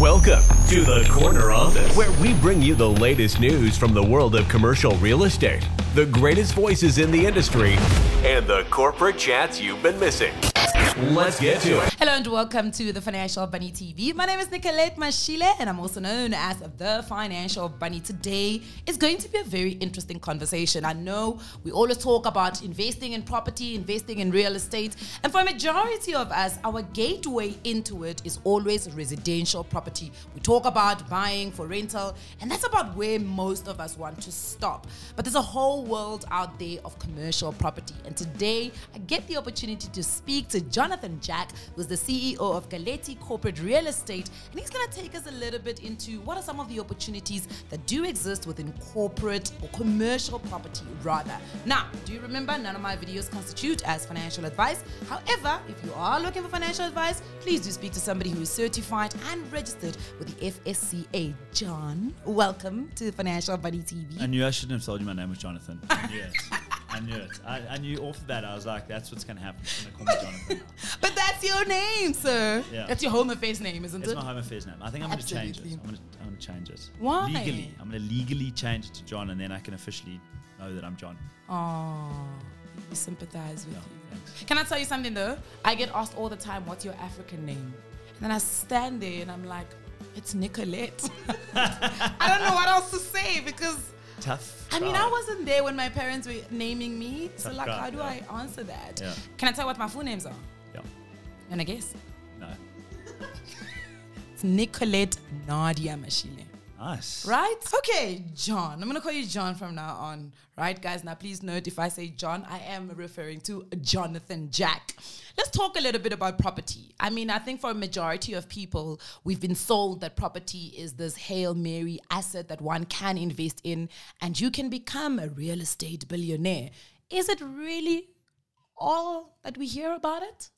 Welcome to the Corner Office, where we bring you the latest news from the world of commercial real estate, the greatest voices in the industry, and the corporate chats you've been missing. Let's get to it. Hello and welcome to the Financial Bunny TV. My name is Nicolette Mashile and I'm also known as the Financial Bunny. Today is going to be a very interesting conversation. I know we always talk about investing in property, investing in real estate, and for a majority of us, our gateway into it is always residential property. We talk about buying for rental, and that's about where most of us want to stop. But there's a whole world out there of commercial property, and today I get the opportunity to speak to Jonathan Jack, who's the CEO of Galetti Corporate Real Estate, and he's going to take us a little bit into what are some of the opportunities that do exist within corporate or commercial property, rather. Now, do you remember none of my videos constitute as financial advice? However, if you are looking for financial advice, please do speak to somebody who is certified and registered with the FSCA. John, welcome to Financial Bunny TV. I knew I shouldn't have told you my name was Jonathan. It. I knew it. I, I knew off the bat. I was like, that's what's going to happen. She's going to call Jonathan. but that's your name, sir. Yeah. That's your home affairs name, isn't It's it? It's my home affairs name. I think I'm going to change it. I'm going to I'm to change it. Why? Legally. I'm going to legally change it to John, and then I can officially know that I'm John. Oh, we sympathize with Yeah, you. thanks. Can I tell you something though? I get asked all the time, "What's your African name?" And then I stand there and I'm like, "It's Nicolette." I don't know what else to say because Tough. I mean I wasn't there when my parents were naming me. So Tough like, crowd, how do yeah. I answer that? Yeah. Can I tell what my full names are? Yeah. And I guess No. it's Nicolette Nadia Mashile. Nice. Right? Okay, John. I'm gonna call you John from now on. Right, guys? Now, please note if I say John, I am referring to Jonathan Jack. Let's talk a little bit about property. I mean, I think for a majority of people, we've been sold that property is this Hail Mary asset that one can invest in and you can become a real estate billionaire. Is it really all that we hear about it?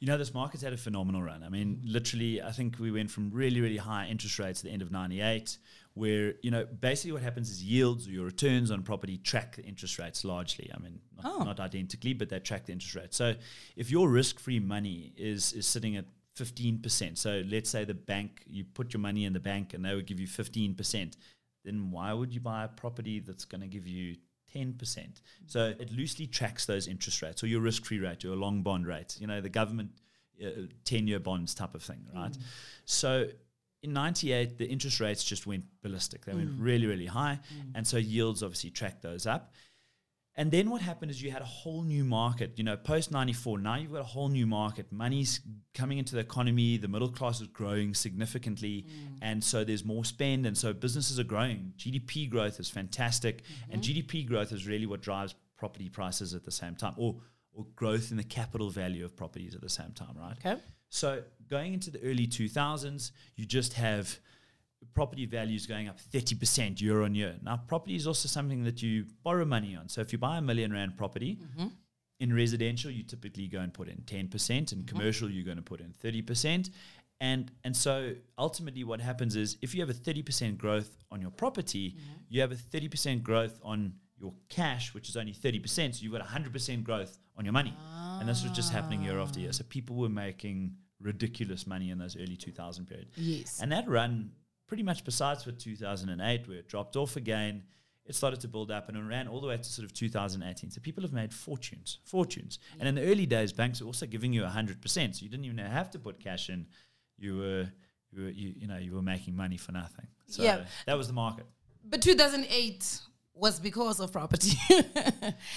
You know, this market's had a phenomenal run. I mean, mm. literally, I think we went from really, really high interest rates at the end of 98, where, you know, basically what happens is yields or your returns on property track the interest rates largely. I mean, not, Oh. not identically, but they track the interest rate. So if your risk free money is, is sitting at 15%, so let's say the bank, you put your money in the bank and they would give you 15%, then why would you buy a property that's going to give you 10%. So it loosely tracks those interest rates or your risk free rate, or your long bond rate, you know, the government uh, 10 year bonds type of thing, right? Mm. So in 98, the interest rates just went ballistic. They went mm. really, really high. Mm. And so yields obviously tracked those up. And then what happened is you had a whole new market, you know, post 94. Now you've got a whole new market. Money's coming into the economy. The middle class is growing significantly. Mm. And so there's more spend. And so businesses are growing. GDP growth is fantastic. Mm-hmm. And GDP growth is really what drives property prices at the same time or, or growth in the capital value of properties at the same time, right? Okay. So going into the early 2000s, you just have property values going up 30% year on year. Now, property is also something that you borrow money on. So if you buy a million rand property, mm-hmm. in residential, you typically go and put in 10%. In mm-hmm. commercial, you're going to put in 30%. And, and so ultimately, what happens is if you have a 30% growth on your property, mm-hmm. you have a 30% growth on your cash, which is only 30%. So you've got 100% growth on your money. And this was just happening year after year. So people were making ridiculous money in those early 2000 period. Yes. And that run, pretty much besides for 2008, where it dropped off again, it started to build up and it ran all the way to sort of 2018. So people have made fortunes, fortunes. And in the early days, banks were also giving you 100%. So you didn't even have to put cash in. You were, you, were, you, you know, you were making money for nothing. So Yeah. that was the market. But 2008 was because of property.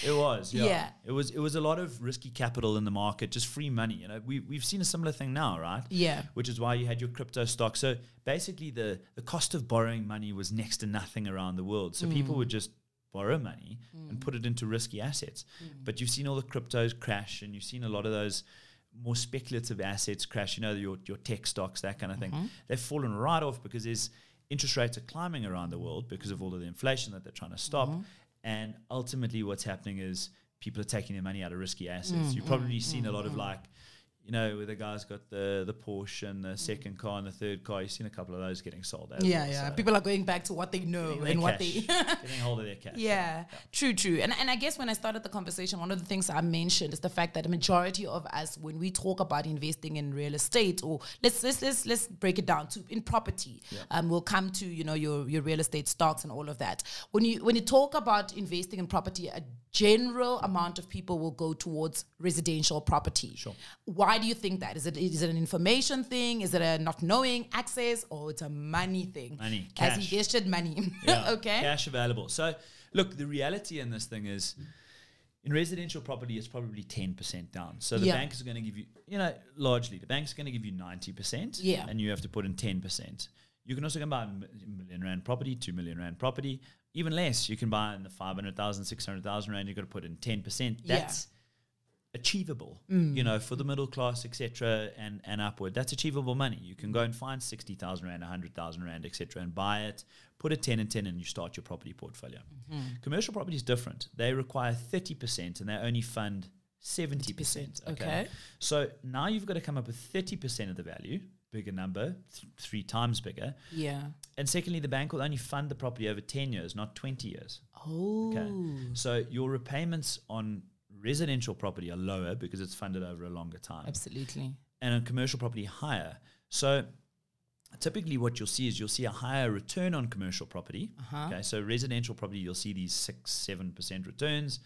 It was, yeah. Yeah. It was it was a lot of risky capital in the market, just free money. You know, we we've seen a similar thing now, right? Yeah. Which is why you had your crypto stock. So basically the the cost of borrowing money was next to nothing around the world. So people Mm. would just borrow money and put it into risky assets. Mm. But you've seen all the cryptos crash and you've seen a lot of those more speculative assets crash, you know, your your tech stocks, that kind of Mm-hmm. thing. They've fallen right off because there's interest rates are climbing around the world because of all of the inflation that they're trying to stop. Mm-hmm. And ultimately, what's happening is people are taking their money out of risky assets. Mm, You've probably seen a lot of like, you know, where the guy's got the the Porsche and the second car and the third car. You've seen a couple of those getting sold. out. Yeah, well, yeah. so People are going back to what they know and what cash, they. getting hold of their cash. Yeah, true, true. And and I guess when I started the conversation, one of the things I mentioned is the fact that a majority of us, when we talk about investing in real estate, or let's let's let's, let's break it down to in property, um, we'll come to you know your your real estate stocks and all of that. When you when you talk about investing in property, a general amount of people will go towards residential property. Sure. Why do you think that? Is it is it an information thing? Is it a not knowing access, or it's a money thing? Money, As cash. he gestured, money. Yeah, okay. Cash available. So, look, the reality in this thing is in residential property, it's probably 10% down. So, the Yeah. bank is going to give you, you know, largely, the bank's going to give you 90%. Yeah. And you have to put in 10%. You can also go buy a million rand property, two million rand property, even less. You can buy in the 500,000, 600,000 rand. You've got to put in 10%. Yeah. That's achievable, mm. you know, for the middle class, etc., and and upward. That's achievable money. You can go and find sixty thousand rand, hundred thousand rand, etc., and buy it. Put a ten and ten, and you start your property portfolio. Mm-hmm. Commercial property is different. They require thirty percent, and they only fund seventy percent. okay. So now you've got to come up with thirty percent of the value, bigger number, th- three times bigger. Yeah. And secondly, the bank will only fund the property over ten years, not twenty years. Oh. Okay. So your repayments on residential property are lower because it's funded over a longer time, Absolutely. and on commercial property higher. So typically, what you'll see is you'll see a higher return on commercial property. Uh-huh. Okay, so residential property you'll see these six, seven percent returns.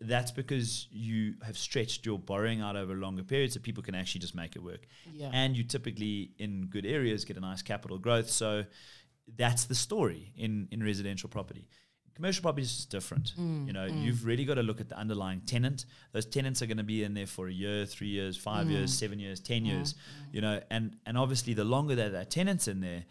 That's because you have stretched your borrowing out over a longer period, so people can actually just make it work. Yeah. And you typically in good areas get a nice capital growth. So that's the story in in residential property. Commercial property is just different. Mm, you know, you've really got to look at the underlying tenant. Those tenants are going to be in there for a year, three years, five Mm. years, seven years, ten years. You know, and and obviously the longer that that tenant's in there,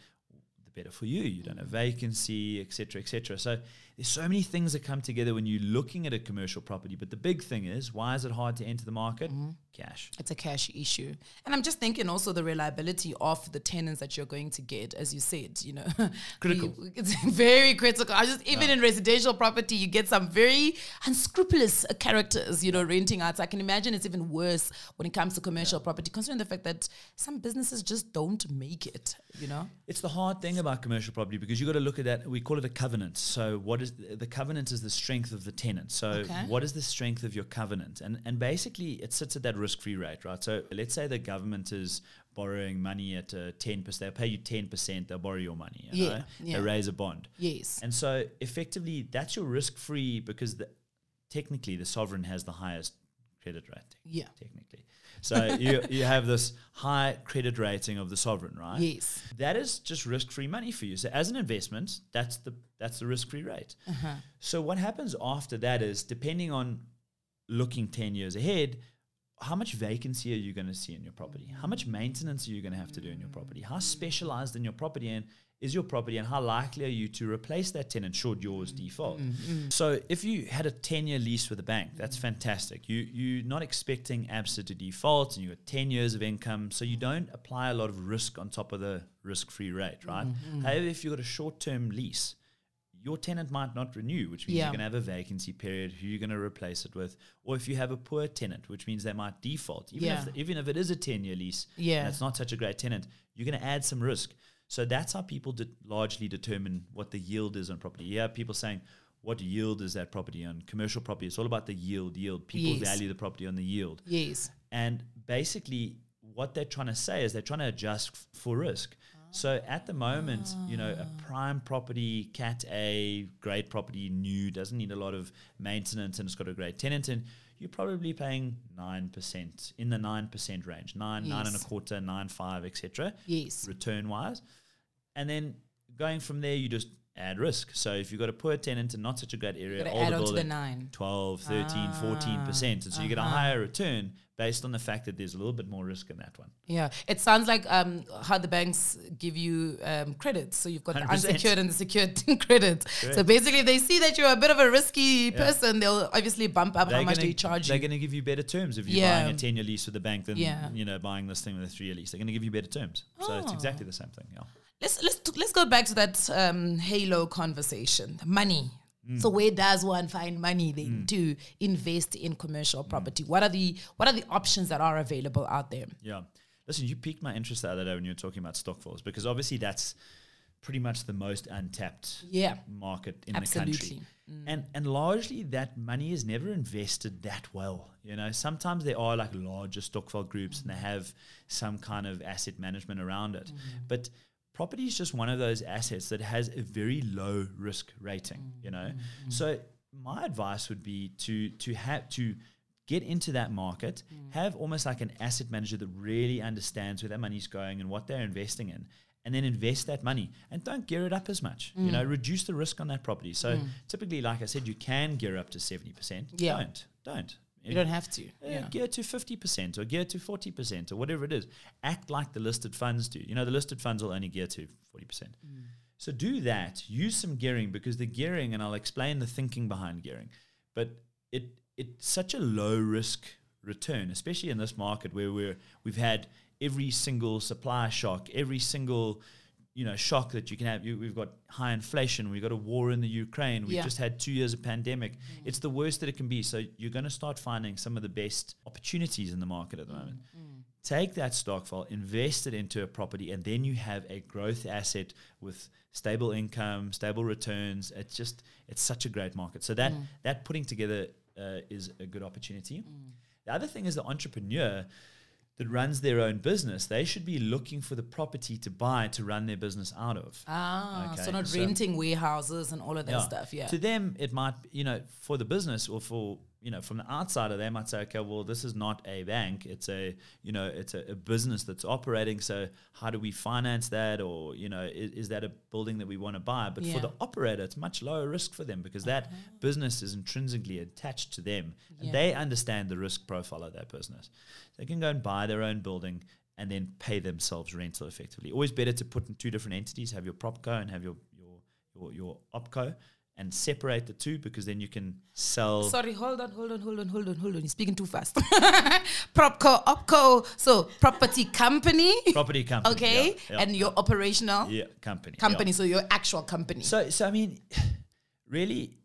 the better for you. You don't have vacancy, etc., cetera, etc. Cetera. So there's so many things that come together when you're looking at a commercial property. But the big thing is, why is it hard to enter the market? Mm-hmm. Cash. It's a cash issue. And I'm just thinking also the reliability of the tenants that you're going to get, as you said, you know. Critical. we- It's very critical. I just even in residential property, you get some very unscrupulous uh, characters, you know, renting out. So I can imagine it's even worse when it comes to commercial property, considering the fact that some businesses just don't make it, you know. It's the hard thing about commercial property because you've got to look at that. We call it a covenant. So, what is the covenant? Is the strength of the tenant. So, Okay. what is the strength of your covenant? And and basically, it sits at that risk-free rate, right? So, let's say the government is borrowing money at ten percent. They'll pay you ten percent. They'll borrow your money. You Yeah, yeah. They raise a bond. Yes. And so, effectively, that's your risk-free because the, technically the sovereign has the highest credit rating. Yeah. Technically, so you you have this high credit rating of the sovereign, right? Yes. that is just risk-free money for you. So as an investment, that's the that's the risk-free rate. Uh-huh. So what happens after that is depending on looking 10 years ahead, how much vacancy are you going to see in your property? How much maintenance are you going to have to do in your property? How specialized in your property and is your property and how likely are you to replace that tenant should yours mm-hmm. default? Mm-hmm. So if you had a 10 year lease with a bank, that's mm-hmm. fantastic. You you're not expecting ABSA to default and you got 10 years of income, so you don't apply a lot of risk on top of the risk-free rate, right? However, if you've got a short-term lease, your tenant might not renew, which means Yeah. you're going to have a vacancy period. Who you're going to replace it with, or if you have a poor tenant, which means they might default. Even Yeah. if even if it is a ten year lease, Yeah. and it's not such a great tenant, you're going to add some risk. So that's how people de- largely determine what the yield is on property. Yeah, people saying, "What yield is that property on?" Commercial property, it's all about the yield. Yield. People Yes. value the property on the yield. Yes. And basically, what they're trying to say is they're trying to adjust f- for risk. Ah. So at the moment, you know, a ah. prime property, Cat A, great property, new, doesn't need a lot of maintenance, and it's got a great tenant, and you're probably paying nine percent in the nine percent range, nine, nine and a quarter, nine five, etc. Yes. Return wise, and then going from there, you just add risk. So if you've got a poor tenant in not such a great area, older add on to the building, nine. 12, 13, 14%. And so you get a uh-huh. higher return based on the fact that there's a little bit more risk in that one. Yeah, it sounds like um, how the banks give you um, credits. So you've got the 100%. unsecured and the secured credit. So basically, if they see that you're a bit of a risky Yeah. person, they'll obviously bump up how much gonna, they charge you. They're going to give you better terms if you're Yeah. buying a 10 year lease with the bank than Yeah. you know buying this thing with a three year lease. They're going to give you better terms. So it's Oh. exactly the same thing. Yeah. Let's let's let's go back to that um, Halo conversation. Money. Mm. So where does one find money then mm. to invest in commercial property? What are the what are the options that are available out there? Yeah. Listen, you piqued my interest the other day when you were talking about Stokvels because obviously that's pretty much the most untapped Yeah. market in Absolutely. the country. Mm. And and largely that money is never invested that well. You know, sometimes there are like larger Stokvel groups and they have some kind of asset management around it. Mm-hmm. But property is just one of those assets that has a very low risk rating, mm, you know. Mm, mm. So my advice would be to to have to get into that market, have almost like an asset manager that really understands where that money's going and what they're investing in, and then invest that money and don't gear it up as much. You know, reduce the risk on that property. So typically, like I said, you can gear up to 70%. Yeah. Don't. Don't. You don't have to. Yeah. Gear to 50% or gear to 40% or whatever it is. Act like the listed funds do. You know, the listed funds will only gear to 40%. Mm. So do that. Use some gearing because the gearing, and I'll explain the thinking behind gearing, but it it's such a low risk return, especially in this market where we're we've had every single supply shock, every single you know shock that you can have. You, we've got high inflation. We've got a war in the Ukraine. We've Yeah. just had two years of pandemic. Mm. It's the worst that it can be. So you're going to start finding some of the best opportunities in the market at the moment. Mm. Mm. Take that stokvel, invest it into a property, and then you have a growth asset with stable income, stable returns. It's just it's such a great market. So that that putting together uh, is a good opportunity. The other thing is the entrepreneur that runs their own business, they should be looking for the property to buy to run their business out of. Ah, so not so- renting warehouses and all of that stuff. Yeah. To them, it might, you know, for the business or for, you know, from the outside of them, I'd say, okay, well, this is not a bank. It's a, you know, it's a, a business that's operating. So how do we finance that? Or, you know, is, is that a building that we want to buy? But for the operator, it's much lower risk for them because that business is intrinsically attached to them. And they understand the risk profile of that business. They can go and buy their own building and then pay themselves rental effectively. Always better to put in two different entities, have your propco and have your your your, your opco and separate the two because then you can sell Sorry, hold on, hold on, hold on, hold on, hold on. You're speaking too fast. Propco, opco, so property company. property company. okay, yeah, yeah, and your operational yeah, company. company, yeah. so your actual company. So so I mean really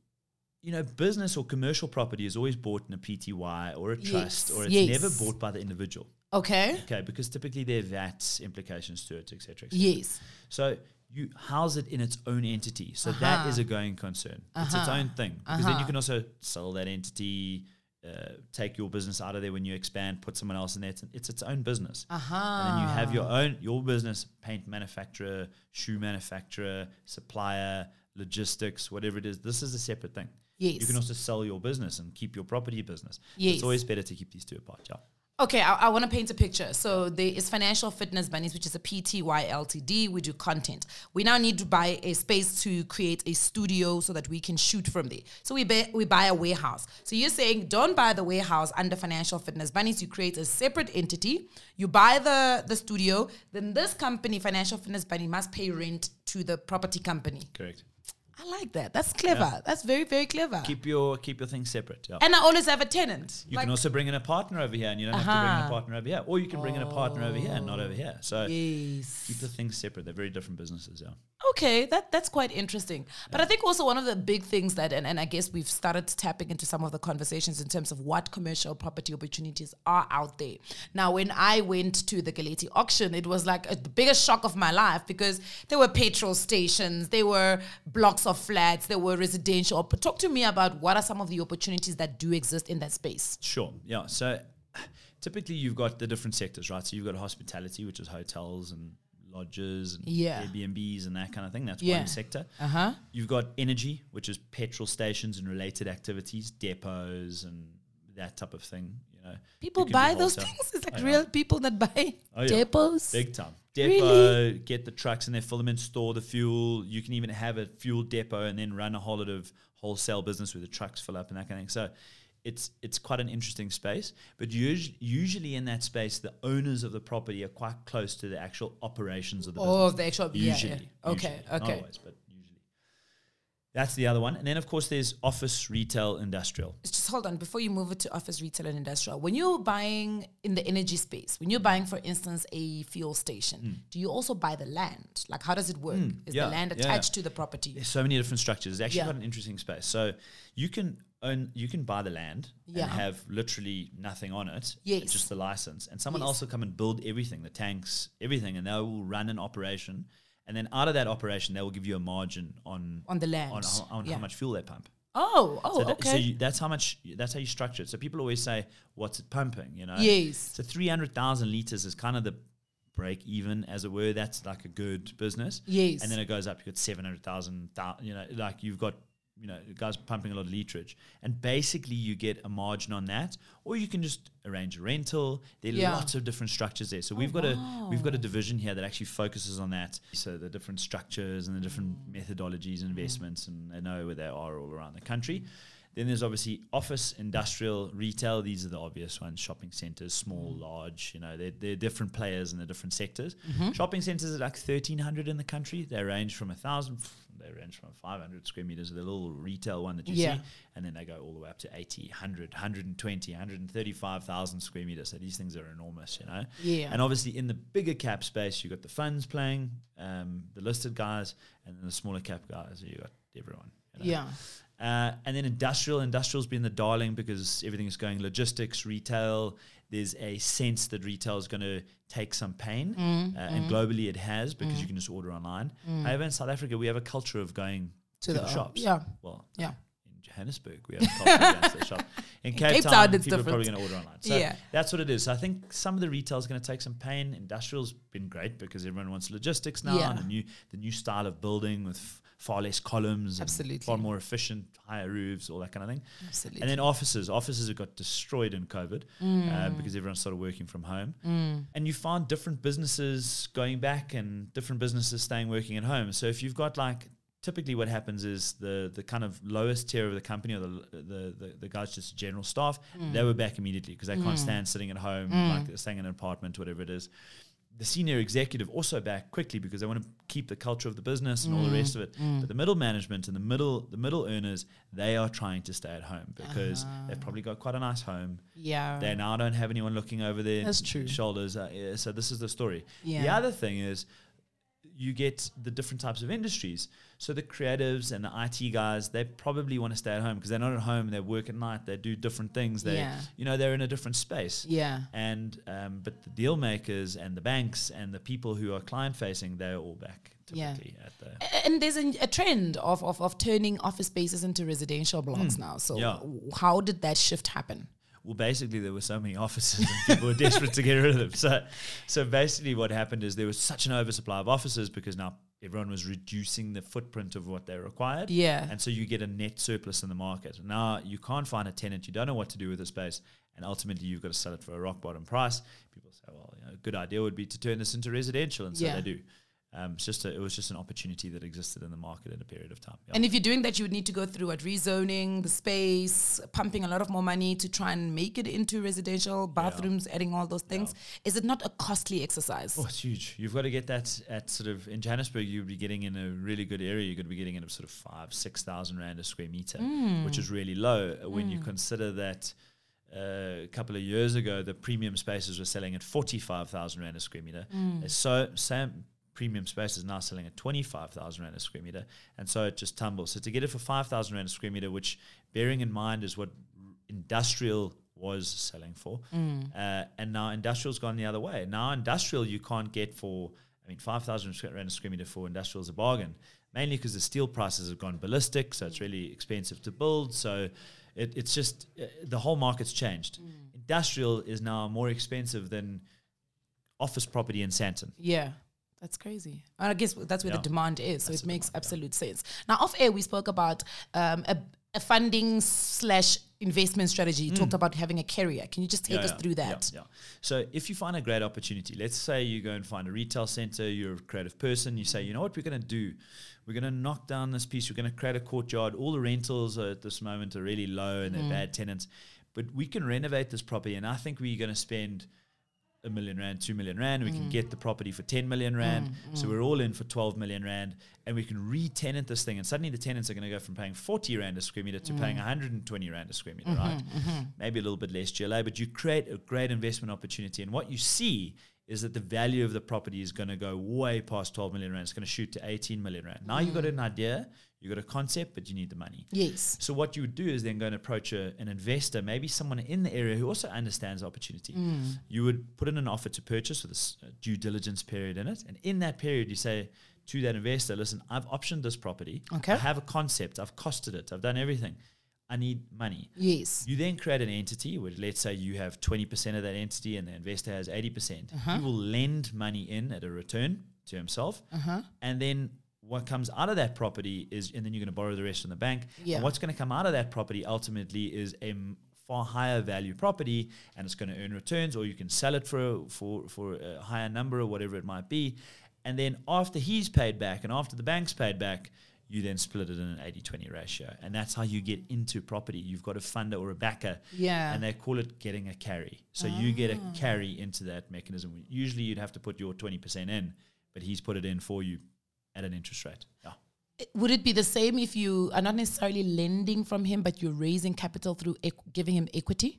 you know, business or commercial property is always bought in a PTY or a trust, Yes, or it's yes. never bought by the individual. okay. Okay, because typically there are VAT implications to it, etc. et. Yes. So you house it in its own entity. So that Uh-huh. is a going concern. It's its own thing. Because then you can also sell that entity, uh, take your business out of there when you expand, put someone else in there. It's, it's its own business. Uh-huh. And then you have your own your business, paint manufacturer, shoe manufacturer, supplier, logistics, whatever it is. This is a separate thing. Yes. You can also sell your business and keep your property business. Yes. It's always better to keep these two apart. Yeah. Okay, I, I want to paint a picture. So there is Financial Fitness Bunnies, which is a PTY Ltd. We do content. We now need to buy a space to create a studio so that we can shoot from there. So we buy, we buy a warehouse. So you're saying don't buy the warehouse under Financial Fitness Bunnies. You create a separate entity. You buy the the studio. Then this company, Financial Fitness Bunny, must pay rent to the property company. Correct. I like that. That's clever. That's very very clever. Keep your keep your things separate. Yeah. and I always have a tenant. You Like- can also bring in a partner over here, and you don't have to bring in Uh-huh. a partner over here, or you can bring in a partner over here and not over here. So yes. keep the things separate. They're very different businesses. Yeah. Okay, that that's quite interesting. But I think also one of the big things that, and, and I guess we've started tapping into some of the conversations in terms of what commercial property opportunities are out there. Now, when I went to the Galetti auction, it was like a, the biggest shock of my life because there were petrol stations, there were blocks of flats, there were residential. Talk to me about what are some of the opportunities that do exist in that space. Sure. Yeah. So typically you've got the different sectors, right? So you've got hospitality, which is hotels and lodges and Yeah. Airbnbs and that kind of thing. That's Yeah. one sector. Uh huh. You've got energy, which is petrol stations and related activities, depots and that type of thing. You know, People buy those things. It's like Oh, yeah. real people that buy Oh, yeah. depots. Big time. Depot, Really? get the trucks in there, fill them in, store the fuel. You can even have a fuel depot and then run a whole lot of wholesale business where the trucks fill up and that kind of thing. So it's it's quite an interesting space. But usually, usually in that space, the owners of the property are quite close to the actual operations of the Oh, business. the actual yeah, yeah. Usually. Okay, usually. Not okay. always, but usually. That's the other one. And then, of course, there's office, retail, industrial. Just hold on before you move it to office, retail, and industrial. When you're buying in the energy space, when you're buying, for instance, a fuel station, do you also buy the land? Like, how does it work? Is Hmm. yeah, the land yeah. attached to the property? There's so many different structures. It's actually Yeah. quite an interesting space. So you can own, you can buy the land Yeah. and have literally nothing on it. Yes. Just the license. And someone Yes. else will come and build everything, the tanks, everything, and they will run an operation. And then out of that operation, they will give you a margin on On the land. on, how, on Yeah. how much fuel they pump. Oh, oh, So, that, okay. so you, that's how much. That's how you structure it. So people always say, "What's it pumping?" You know. Yes. So three hundred thousand liters is kind of the break even, as it were. That's like a good business. Yes. And then it goes up. You got seven hundred thousand. You know, like you've got. You know, guys pumping a lot of literage, and basically you get a margin on that, or you can just arrange a rental. There are Yeah. lots of different structures there. So oh, we've got a we've got a division here that actually focuses on that. So the different structures and the different methodologies and investments, and they know where they are all around the country. Then there's obviously office, industrial, retail. These are the obvious ones. Shopping centers, small, mm. large. You know, they're, they're different players in the different sectors. Mm-hmm. Shopping centers are like 1,300 in the country. They range from a thousand. They range from 500 square meters, the little retail one that you Yeah. see, and then they go all the way up to 80, 100, 120, 135,000 square meters. So these things are enormous, you know. Yeah. And obviously, in the bigger cap space, you've got the funds playing, um, the listed guys, and then the smaller cap guys. You got everyone. you know. yeah. Uh, and then industrial, industrial's been the darling because everything is going logistics, retail. There's a sense that retail is going to take some pain, Mm, uh, and globally it has because you can just order online. However, in South Africa, we have a culture of going to, To the, the- shops. yeah. Well, Yeah. in Johannesburg, we have a culture of going to the shop. In Cape, Cape Town, Town, it's people are probably going to order online. So Yeah. that's what it is. So I think some of the retail is going to take some pain. Industrial's been great because everyone wants logistics now Yeah. and the new the new style of building with far less columns, Absolutely. far more efficient, higher roofs, all that kind of thing. Absolutely. And then offices, offices have got destroyed in COVID uh, mm. because everyone started working from home. Mm. And you find different businesses going back and different businesses staying working at home. So if you've got like typically what happens is the the kind of lowest tier of the company or the the the, the guys just general staff mm. they were back immediately because they can't stand sitting at home like staying in an apartment whatever it is the senior executive also back quickly because they want to keep the culture of the business and all the mm, rest of it mm. but the middle management and the middle the middle earners they are trying to stay at home because ah. they've probably got quite a nice home yeah. they now don't have anyone looking over their shoulders. Uh, yeah, so this is the story. Yeah. The other thing is you get the different types of industries. So the creatives and the IT guys, they probably want to stay at home because they're not at home. They work at night. They do different things. They, Yeah. you know, they're in a different space. yeah. And um, but the deal makers and the banks and the people who are client facing, they're all back Yeah. typically at the. And there's a, a trend of, of, of turning office spaces into residential blocks now. So. Yeah. how did that shift happen? Well, basically, there were so many offices and people were desperate to get rid of them. So, so basically, what happened is there was such an oversupply of offices because now everyone was reducing the footprint of what they required. Yeah. And so you get a net surplus in the market. Now you can't find a tenant. You don't know what to do with the space. And ultimately, you've got to sell it for a rock bottom price. People say, well, you know, a good idea would be to turn this into residential. And so Yeah. they do. Um, it's just a, it was just an opportunity that existed in the market in a period of time. Yeah. And if you're doing that, you would need to go through what rezoning the space, pumping a lot of more money to try and make it into residential bathrooms, adding all those things. Is it not a costly exercise? Oh, it's huge. You've got to get that at sort of in Johannesburg. You'd be getting in a really good area. You're going to be getting in a sort of five, six thousand rand a square meter, which is really low when you consider that. Uh, a couple of years ago, the premium spaces were selling at forty-five thousand rand a square meter. Uh, So, same premium space is now selling at twenty-five thousand rand a square meter, and so it just tumbles. So to get it for five thousand rand a square meter, which, bearing in mind, is what industrial was selling for, uh, and now industrial's gone the other way. Now industrial you can't get for, I mean, five thousand rand a square meter for industrial is a bargain, mainly because the steel prices have gone ballistic, so it's really expensive to build. So it, it's just uh, the whole market's changed. Industrial is now more expensive than office property in Sandton. Yeah. That's crazy. And I guess that's where Yeah. the demand is. So That's it makes demand, yeah. absolute sense. Now, off air, we spoke about um, a, a funding slash investment strategy. You talked about having a carrier. Can you just take Mm. Yeah, us yeah, through that? Yeah, So if you find a great opportunity, let's say you go and find a retail center, you're a creative person, you say, you know what we're going to do? We're going to knock down this piece. We're going to create a courtyard. All the rentals are at this moment are really low and they're bad tenants, but we can renovate this property, and I think we're going to spend a million rand, two million rand. We Mm. can get the property for 10 million rand. So we're all in for 12 million rand and we can re tenant this thing. And suddenly the tenants are going to go from paying 40 rand a square meter to Mm. paying 120 rand a square meter, Mm-hmm, right? Maybe a little bit less GLA, but you create a great investment opportunity. And what you see is that the value of the property is going to go way past 12 million rand. It's going to shoot to 18 million rand. Now you've got an idea, you've got a concept, but you need the money. Yes. So what you would do is then go and approach a, an investor, maybe someone in the area who also understands the opportunity. Mm. You would put in an offer to purchase with a due diligence period in it, and in that period, you say to that investor, "Listen, I've optioned this property. Okay. I have a concept. I've costed it. I've done everything. I need money." Yes. You then create an entity where, let's say, you have 20% of that entity and the investor has 80%. Uh-huh. He will lend money in at a return to himself. Uh-huh. And then what comes out of that property is, and then you're going to borrow the rest from the bank. Yeah. And what's going to come out of that property ultimately is a m- far higher value property and it's going to earn returns or you can sell it for, for, for a higher number or whatever it might be. And then after he's paid back and after the bank's paid back, you then split it in an 80 20 ratio. And that's how you get into property. You've got a funder or a backer. Yeah. And they call it getting a carry. So you get a ah. carry into that mechanism. Usually you'd have to put your 20% in, but he's put it in for you at an interest rate. Yeah. Would it be the same if you are not necessarily lending from him, but you're raising capital through equ- giving him equity?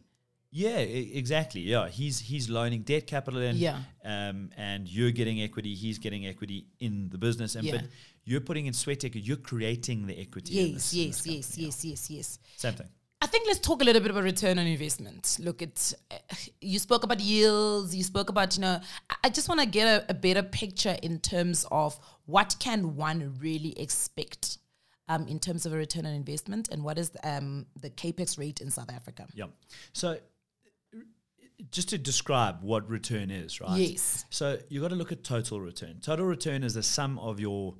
Yeah, e- exactly. Yeah, he's he's loaning debt capital in. Yeah. Um, and you're getting equity. He's getting equity in the business, and Yeah. but you're putting in sweat equity. You're creating the equity. in Yes, this- yes, yes, company, yes, yes, yes. Same thing. I think let's talk a little bit about return on investment. Look, it's uh, you spoke about yields. You spoke about you know. I- I just want to get a, a better picture in terms of what can one really expect um, in terms of a return on investment, and what is um, the capex rate in South Africa. Yeah. So just to describe what return is, right? Yes. So you got to look at total return. Total return is the sum of your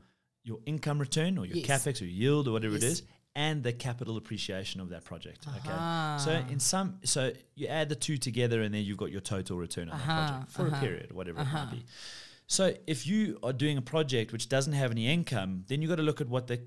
your income return or your Yes. capex or yield or whatever it Yes. is, and the capital appreciation of that project. Ah. Okay. So uh-huh. in some, so you add the two together, and then you've got your total return on that uh-huh, project for a uh-huh. period, whatever it might be. So if you are doing a project which doesn't have any income, then you've got to look at what the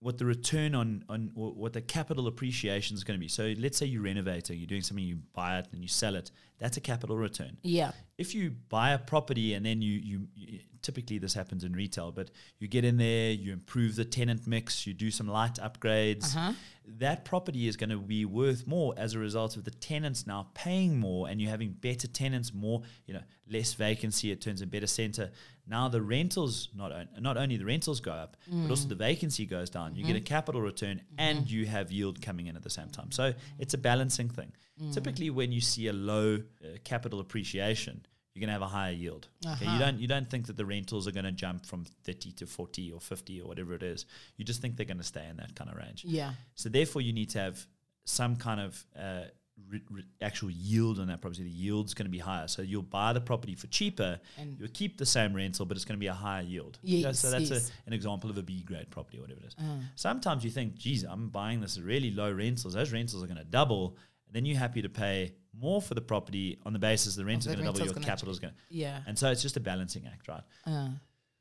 what the return on on what the capital appreciation is going to be. So let's say you're renovating, you're doing something, you buy it and you sell it. That's a capital return. Yeah. If you buy a property and then you, you, you typically this happens in retail, but you get in there, you improve the tenant mix, you do some light upgrades. Uh-huh. That property is going to be worth more as a result of the tenants now paying more, and you're having better tenants, more you know, less vacancy. It turns a better center. Now the rentals not on, not only the rentals go up, but also mm. the vacancy goes down. You get a mm-hmm. capital return, mm-hmm. and you have yield coming in at the same time. So it's a balancing thing. Mm. Typically, when you see a low uh, capital appreciation, you're going to have a higher yield. Okay? You don't you don't think that the rentals are going to jump from 30 to 40 or 50 or whatever it is. You just think they're going to stay in that kind of range. Yeah. So therefore, you need to have some kind of uh, re- re- actual yield on that property. The yield's going to be higher. So you'll buy the property for cheaper. And- you'll keep the same rental, but it's going to be a higher yield. You know, so that's yes. a, an example of a B grade property, or whatever it is. Uh-huh. Sometimes you think, geez, I'm buying this at really low rentals. Those rentals are going to double. And then you're happy to pay more for the property on the basis the rent's the going to double, your capital is going to. Yeah. And so it's just a balancing act, right? Uh,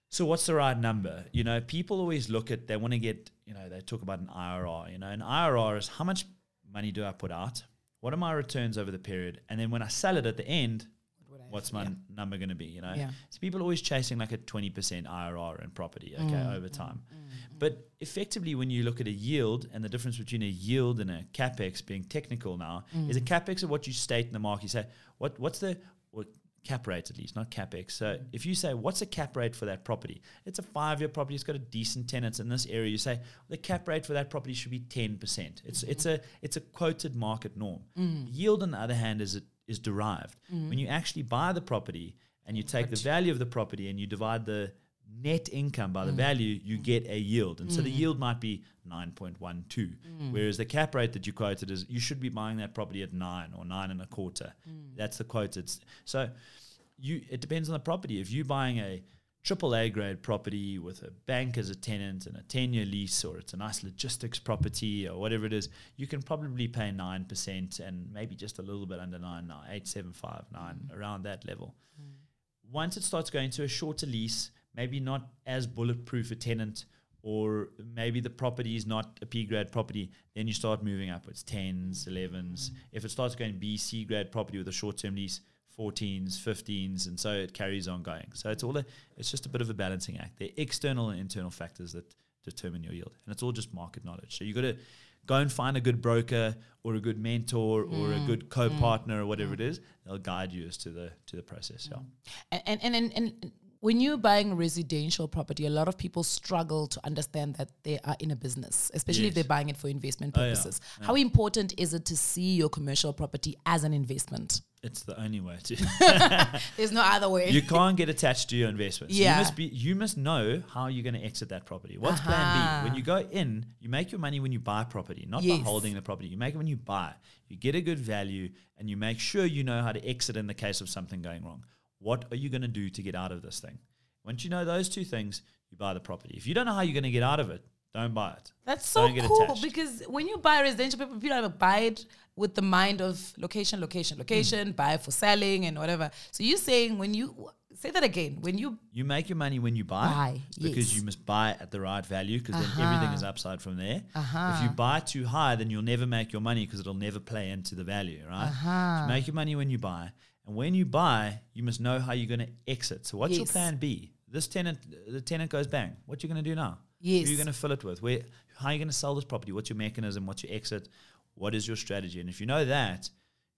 So what's the right number? You know, people always look at they want to get, you know, they talk about an IRR. You know, an IRR is how much money do I put out? What are my returns over the period? And then when I sell it at the end, what's my yeah. n- number going to be? You know, Yeah. so people are always chasing like a twenty percent IRR in property, okay, Mm, over time. But effectively, when you look at a yield and the difference between a yield and a capex, being technical now, is a Mm. capex of what you state in the market. You say what what's the cap rate at least, not capex. So Mm. if you say what's a cap rate for that property, it's a five year property. It's got a decent tenants in this area. You say the cap rate for that property should be ten percent. It's it's a it's a quoted market norm. Yield, on the other hand, is is derived mm. when you actually buy the property and you take the value of the property and you divide the net income by the mm. value, you mm. get a yield. And so the yield might be 9.12. Whereas the cap rate that you quoted is you should be buying that property at nine or nine and a quarter. That's the quoted. s- So you it depends on the property. If you're buying a triple A grade property with a bank as a tenant and a 10 year lease, or it's a nice logistics property or whatever it is, you can probably pay 9% and maybe just a little bit under 9 now, 875, 9, mm. around that level. Mm. Once it starts going to a shorter lease, maybe not as bulletproof a tenant, or maybe the property is not a P grade property, then you start moving upwards 10s, 11s. Mm. If it starts going B, C grade property with a short term lease, 14s, 15s, and so it carries on going. So it's all a, it's just a bit of a balancing act. They're external and internal factors that determine your yield, and it's all just market knowledge. So you got to go and find a good broker or a good mentor or a good mm, co-partner mm, or whatever it mm. is. They'll guide you as to the to the process. Yeah. And and, and, and, and when you're buying residential property, a lot of people struggle to understand that they are in a business, especially if they're buying it for investment Oh, yeah. purposes. How important is it to see your commercial property as an investment? It's the only way to. There's no other way. you can't get attached to your investments. Yeah. You must be you must know how you're going to exit that property. What's uh-huh. plan B? When you go in, you make your money when you buy property, not Yes. by holding the property. You make it when you buy. You get a good value and you make sure you know how to exit in the case of something going wrong. What are you going to do to get out of this thing? Once you know those two things, you buy the property. If you don't know how you're going to get out of it, don't buy it. That's so cool attached. because when you buy residential property, people don't buy it with the mind of location, location, location, Hmm. buy for selling and whatever. So you're saying when you say that again, when you You make your money when you buy, Buy, because yes. you must buy at the right value because then uh-huh. everything is upside from there. Uh-huh. If you buy too high, then you'll never make your money because it'll never play into the value, right? Uh-huh. So make your money when you buy. And when you buy, you must know how you're going to exit. So what's your plan B? This tenant, the tenant goes bang. What you going to do now? Who Yes. are you going to fill it with? Where? How are you going to sell this property? What's your mechanism? What's your exit? What is your strategy? And if you know that,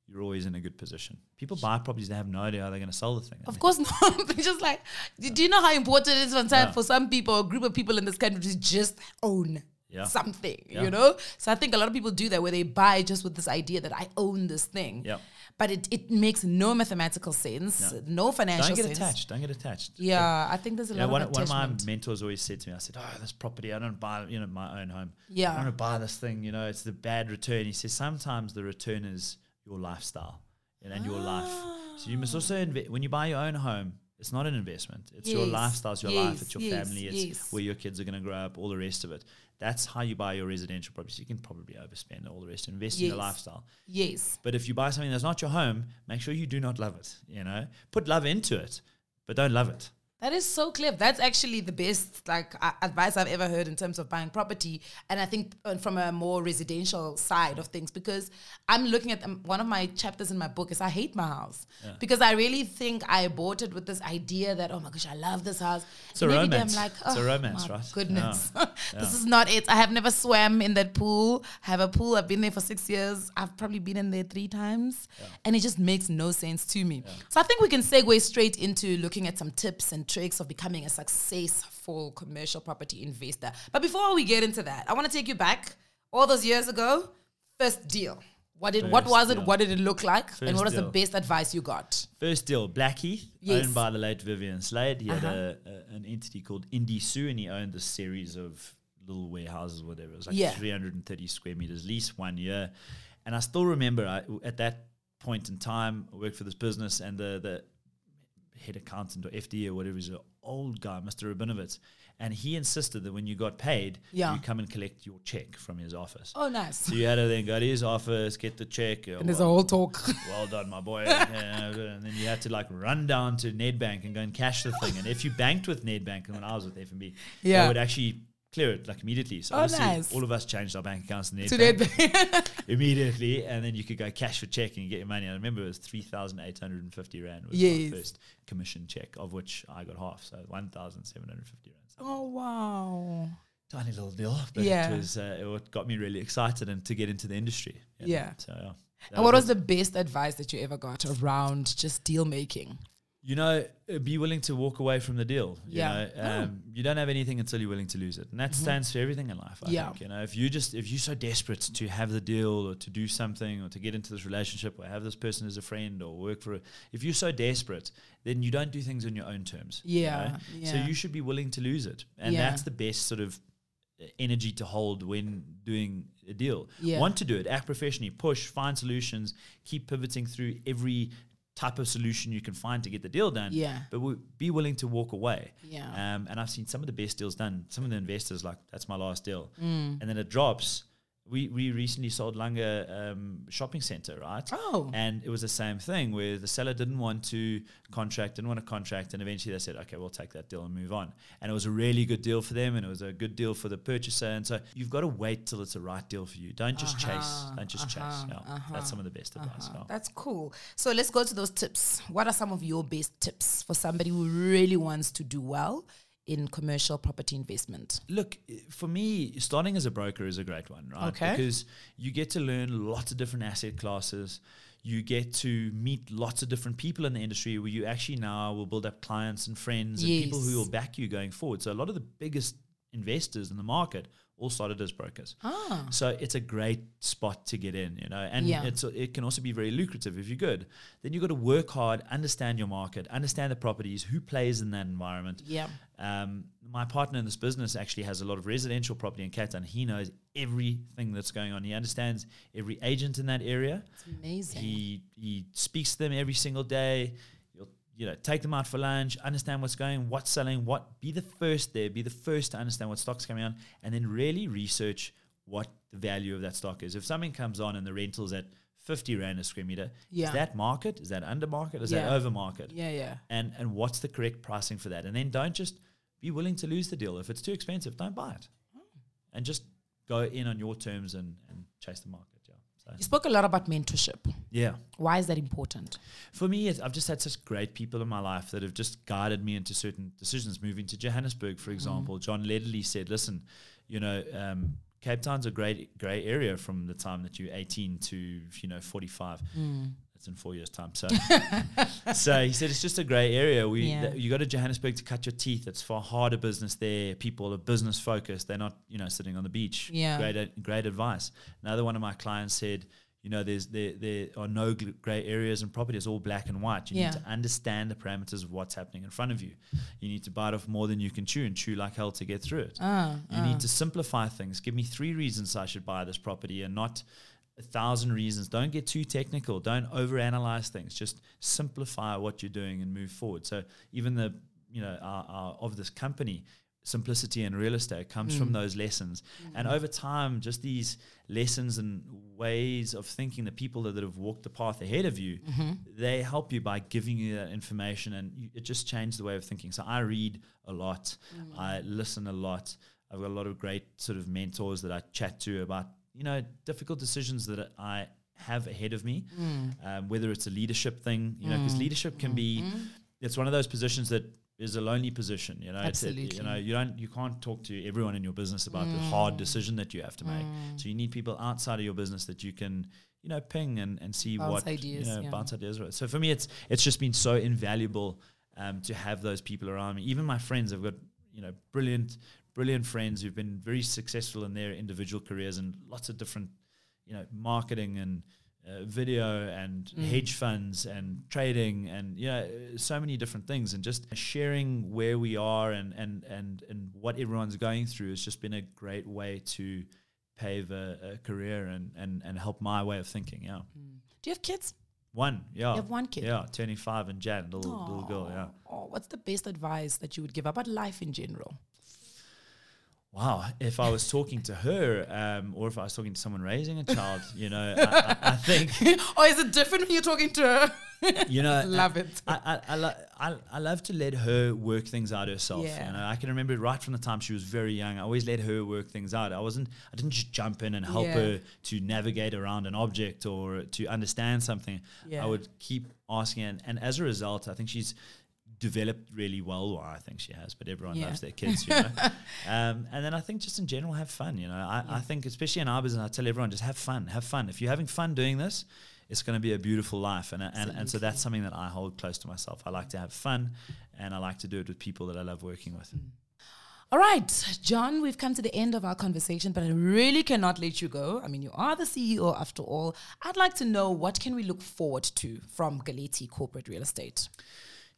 you're always in a good position. People buy properties, they have no idea how they're going to sell the thing. Of course not. They're just like, do you know how important it is sometimes Yeah. for some people, a group of people in this country to just own Yeah. something, Yeah. you know? So I think a lot of people do that where they buy just with this idea that I own this thing. Yeah. But it, it makes no mathematical sense, No. no financial Don't get sense. attached. Don't get attached. Yeah, I think there's a know, lot one, of one of my mentors always said to me, I said, "Oh, this property, I don't buy, you know, my own home. Yeah. I don't buy this thing. You know, it's the bad return." He says sometimes the return is your lifestyle and, and your life. So you must also invest when you buy your own home. It's not an investment. It's your lifestyle. It's your life. It's your yes, family. It's yes. where your kids are going to grow up. All the rest of it. That's how you buy your residential properties. You can probably overspend all the rest. Invest in your lifestyle. Yes. But if you buy something that's not your home, make sure you do not love it. You know, put love into it, but don't love it. That is so clever. That's actually the best like a- advice I've ever heard in terms of buying property, and I think uh, from a more residential side of things. Because I'm looking at um, one of my chapters in my book is I hate my house because I really think I bought it with this idea that oh my gosh I love this house. It's a And day romance. I'm like It's a oh, romance, my right? Goodness, Yeah. this is not it. I have never swam in that pool. I have a pool. I've been there for six years. I've probably been in there three times, and it just makes no sense to me. So I think we can segue straight into looking at some tips and tricks of becoming a successful commercial property investor. But before we get into that, I want to take you back all those years ago. First deal. What did what First was it? What did it look like? and First what was the best advice you got? First deal, Blackheath, Yes. owned by the late Vivian Slade. He had Uh-huh. a, a, an entity called Indie Sue, and he owned a series of little warehouses, whatever. It was like Yeah. 330 square meters, lease one year. And I still remember I, at that point in time, I worked for this business, and the, the head accountant or FD or whatever is an old guy, Mr. Rabinovitz. And he insisted that when you got paid, Yeah. you come and collect your check from his office. Oh, nice. So you had to then go to his office, get the check. And there's a whole talk. well done, my boy. And then you had to like run down to Nedbank and go and cash the thing. And if you banked with Nedbank, and when I was with FNB, Yeah. they would actually clear it like immediately. So Oh, obviously, nice. all of us changed our bank accounts to Nedbank, to that. immediately, and then you could go cash for check and get your money. I remember it was three thousand eight hundred and fifty rand was Yes. my first commission check, of which I got half, so one thousand seven hundred fifty rand. Oh wow. tiny little deal, but Yeah. it was uh, it what got me really excited and to get into the industry. you know. Yeah. So yeah. And what it. was the best advice that you ever got around just deal making? You know, uh, be willing to walk away from the deal. You Yeah. know, um, you don't have anything until you're willing to lose it, and that stands for everything in life. I Yeah. think. You know, if you just if you're so desperate to have the deal or to do something or to get into this relationship or have this person as a friend or work for, a, if you're so desperate, then you don't do things on your own terms. you Yeah. So you should be willing to lose it, and Yeah. that's the best sort of uh, energy to hold when doing a deal. Yeah. Want to do it, act professionally, push, find solutions, keep pivoting through every type of solution you can find to get the deal done. Yeah. But w- be willing to walk away. Yeah. Um, and I've seen some of the best deals done. Some of the investors like, that's my last deal. Mm. And then it drops we, we recently sold Langa um, shopping center, right? Oh. And it was the same thing where the seller didn't want to contract, didn't want to contract, and eventually they said, okay, we'll take that deal and move on. And it was a really good deal for them, and it was a good deal for the purchaser. And so you've got to wait till it's a right deal for you. Don't just chase. Uh-huh, Don't just uh-huh, chase. Yeah, that's some of the best advice. Uh, yeah. That's cool. So let's go to those tips. What are some of your best tips for somebody who really wants to do well in commercial property investment? Look, for me, starting as a broker is a great one, right? Okay. Because you get to learn lots of different asset classes. You get to meet lots of different people in the industry where you actually now will build up clients and friends and people who will back you going forward. So a lot of the biggest investors in the market all started as brokers. Ah. So it's a great spot to get in, you know, and Yeah. it's it can also be very lucrative if you're good. Then you've got to work hard, understand your market, understand the properties, who plays in that environment. Yeah. Um, my partner in this business actually has a lot of residential property in Cape Town. He knows everything that's going on. He understands every agent in that area. It's amazing. He he speaks to them every single day. You'll know take them out for lunch, understand what's going, what's selling, what. Be the first there. Be the first to understand what stock's coming on, and then really research what the value of that stock is. If something comes on and the rental's at fifty rand a square meter, Yeah. is that market? Is that under market? Is Yeah. that over market? yeah, yeah. and and what's the correct pricing for that and then don't just be willing to lose the deal if it's too expensive don't buy it hmm. and just go in on your terms and and chase the market so. You spoke a lot about mentorship. yeah. Why is that important? for me it's, i've just had such great people in my life that have just guided me into certain decisions. Moving to johannesburg for example john ledley said listen you know um, cape town's a great great area from the time that you're 18 to you know 45 in four years time so so he said it's just a grey area. We Yeah. th- you go to Johannesburg to cut your teeth. It's far harder business there. People are business focused. They're not you know sitting on the beach. Yeah. Great great advice. Another one of my clients said. You know, there's there there are no gl- grey areas in property. It's all black and white. You Yeah. need to understand the parameters of what's happening in front of you. You need to bite off more than you can chew and chew like hell to get through it. Ah, You need to simplify things. Give me three reasons I should buy this property and not a thousand reasons. Don't get too technical. Don't overanalyze things. Just simplify what you're doing and move forward. So even the you know our, our, of this company, simplicity in real estate comes from mm. those lessons. Mm. And over time, just these lessons and ways of thinking, the people that, that have walked the path ahead of you, mm-hmm. they help you by giving you that information, and you, it just changed the way of thinking. So I read a lot. Mm. I listen a lot. I've got a lot of great sort of mentors that I chat to about you know difficult decisions that I have ahead of me, mm. um, whether it's a leadership thing, you know, because mm. leadership can be mm-hmm. it's one of those positions that is a lonely position. You know, Absolutely. you know, you don't you can't talk to everyone in your business about the hard mm. decision that you have to make. So you need people outside of your business that you can you know ping and, and see Bounce what ideas, you know yeah. bounce ideas. Right. So for me, it's it's just been so invaluable um, to have those people around me. Even my friends, I've got you know brilliant brilliant friends who've been very successful in their individual careers and lots of different you know marketing and uh, video and hedge funds and trading and you know so many different things and just sharing where we are and and and and what everyone's going through has just been a great way to pave a, a career and and and help my way of thinking yeah Do you have kids? one yeah You have one kid? yeah turning five and Jan little little girl yeah Oh, what's the best advice that you would give about life in general? Wow, if I was talking to her, um, or if I was talking to someone raising a child, you know, I, I, I think, or is it different when you're talking to her? you know, Love I, it. I, I, I, lo- I, I love to let her work things out herself. Yeah. You know, I can remember right from the time she was very young. I always let her work things out. I wasn't, I didn't just jump in and help Yeah. her to navigate around an object or to understand something. Yeah. I would keep asking, and, and as a result, I think she's developed really well. Well, I think she has, but everyone Yeah. loves their kids, you know. um, and then I think just in general, have fun. You know, I, I think especially in our business, I tell everyone just have fun, have fun. If you're having fun doing this, it's going to be a beautiful life, and, and and so that's something that I hold close to myself. I like to have fun, and I like to do it with people that I love working with. All right, John, we've come to the end of our conversation, but I really cannot let you go. I mean, you are the CEO after all. I'd like to know what can we look forward to from Galetti Corporate Real Estate?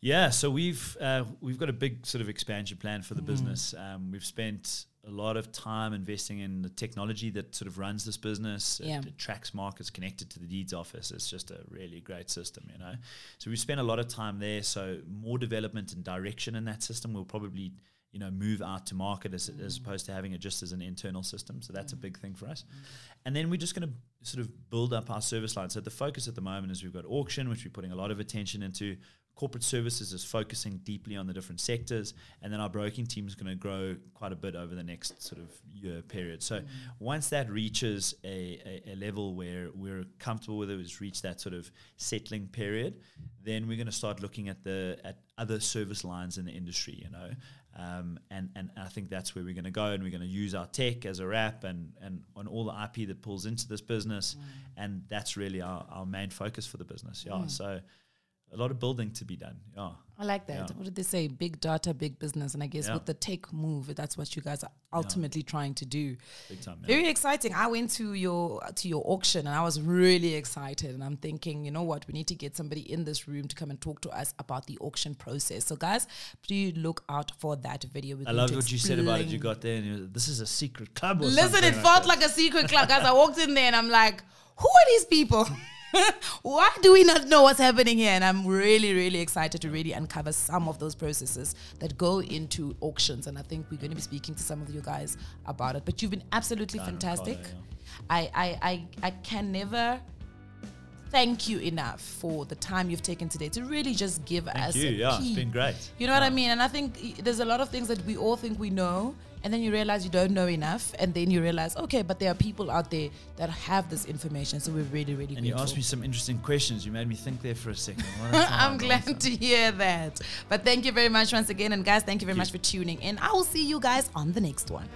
Yeah, so we've uh, we've got a big sort of expansion plan for the business. Um, we've spent a lot of time investing in the technology that sort of runs this business. It- Yeah. It, tracks markets connected to the deeds office. It's just a really great system, you know. So we've spent a lot of time there. So more development and direction in that system. We'll probably you know move out to market as, as opposed to having it just as an internal system. So that's a big thing for us. And then we're just going to sort of build up our service line. So the focus at the moment is we've got auction, which we're putting a lot of attention into. Corporate services is focusing deeply on the different sectors, and then our broking team is going to grow quite a bit over the next sort of year period. So mm-hmm. once that reaches a, a, a level where we're comfortable with it, it's reached that sort of settling period, then we're going to start looking at the at other service lines in the industry. You know, um, and and I think that's where we're going to go, and we're going to use our tech as a wrap and and on all the IP that pulls into this business, mm. and that's really our, our main focus for the business. Yeah, mm. so a lot of building to be done. Yeah, I like that. Yeah. What did they say? Big data, big business. And I guess Yeah. with the tech move, that's what you guys are ultimately trying to do. big time. Yeah. Very exciting. I went to your to your auction and I was really excited. And I'm thinking, you know what, we need to get somebody in this room to come and talk to us about the auction process. So guys, do look out for that video. I loved what you said about it. You got there, and this is a secret club. Or Listen, it felt that. like a secret club. Guys, I walked in there and I'm like, who are these people? Why do we not know what's happening here? And I'm really, really excited to really uncover some of those processes that go into auctions. And I think we're going to be speaking to some of you guys about it. But you've been absolutely Down fantastic. Carlo, I, I, I, I can never thank you enough for the time you've taken today to really just give Thank us you. a Yeah, it's been great. you know what I mean? And I think there's a lot of things that we all think we know, and then you realize you don't know enough, and then you realize, okay, but there are people out there that have this information. So we're really, really And you asked me some interesting questions. You made me think there for a second. I'm glad to hear that. But thank you very much once again. And guys, thank you very much for tuning in. I will see you guys on the next one.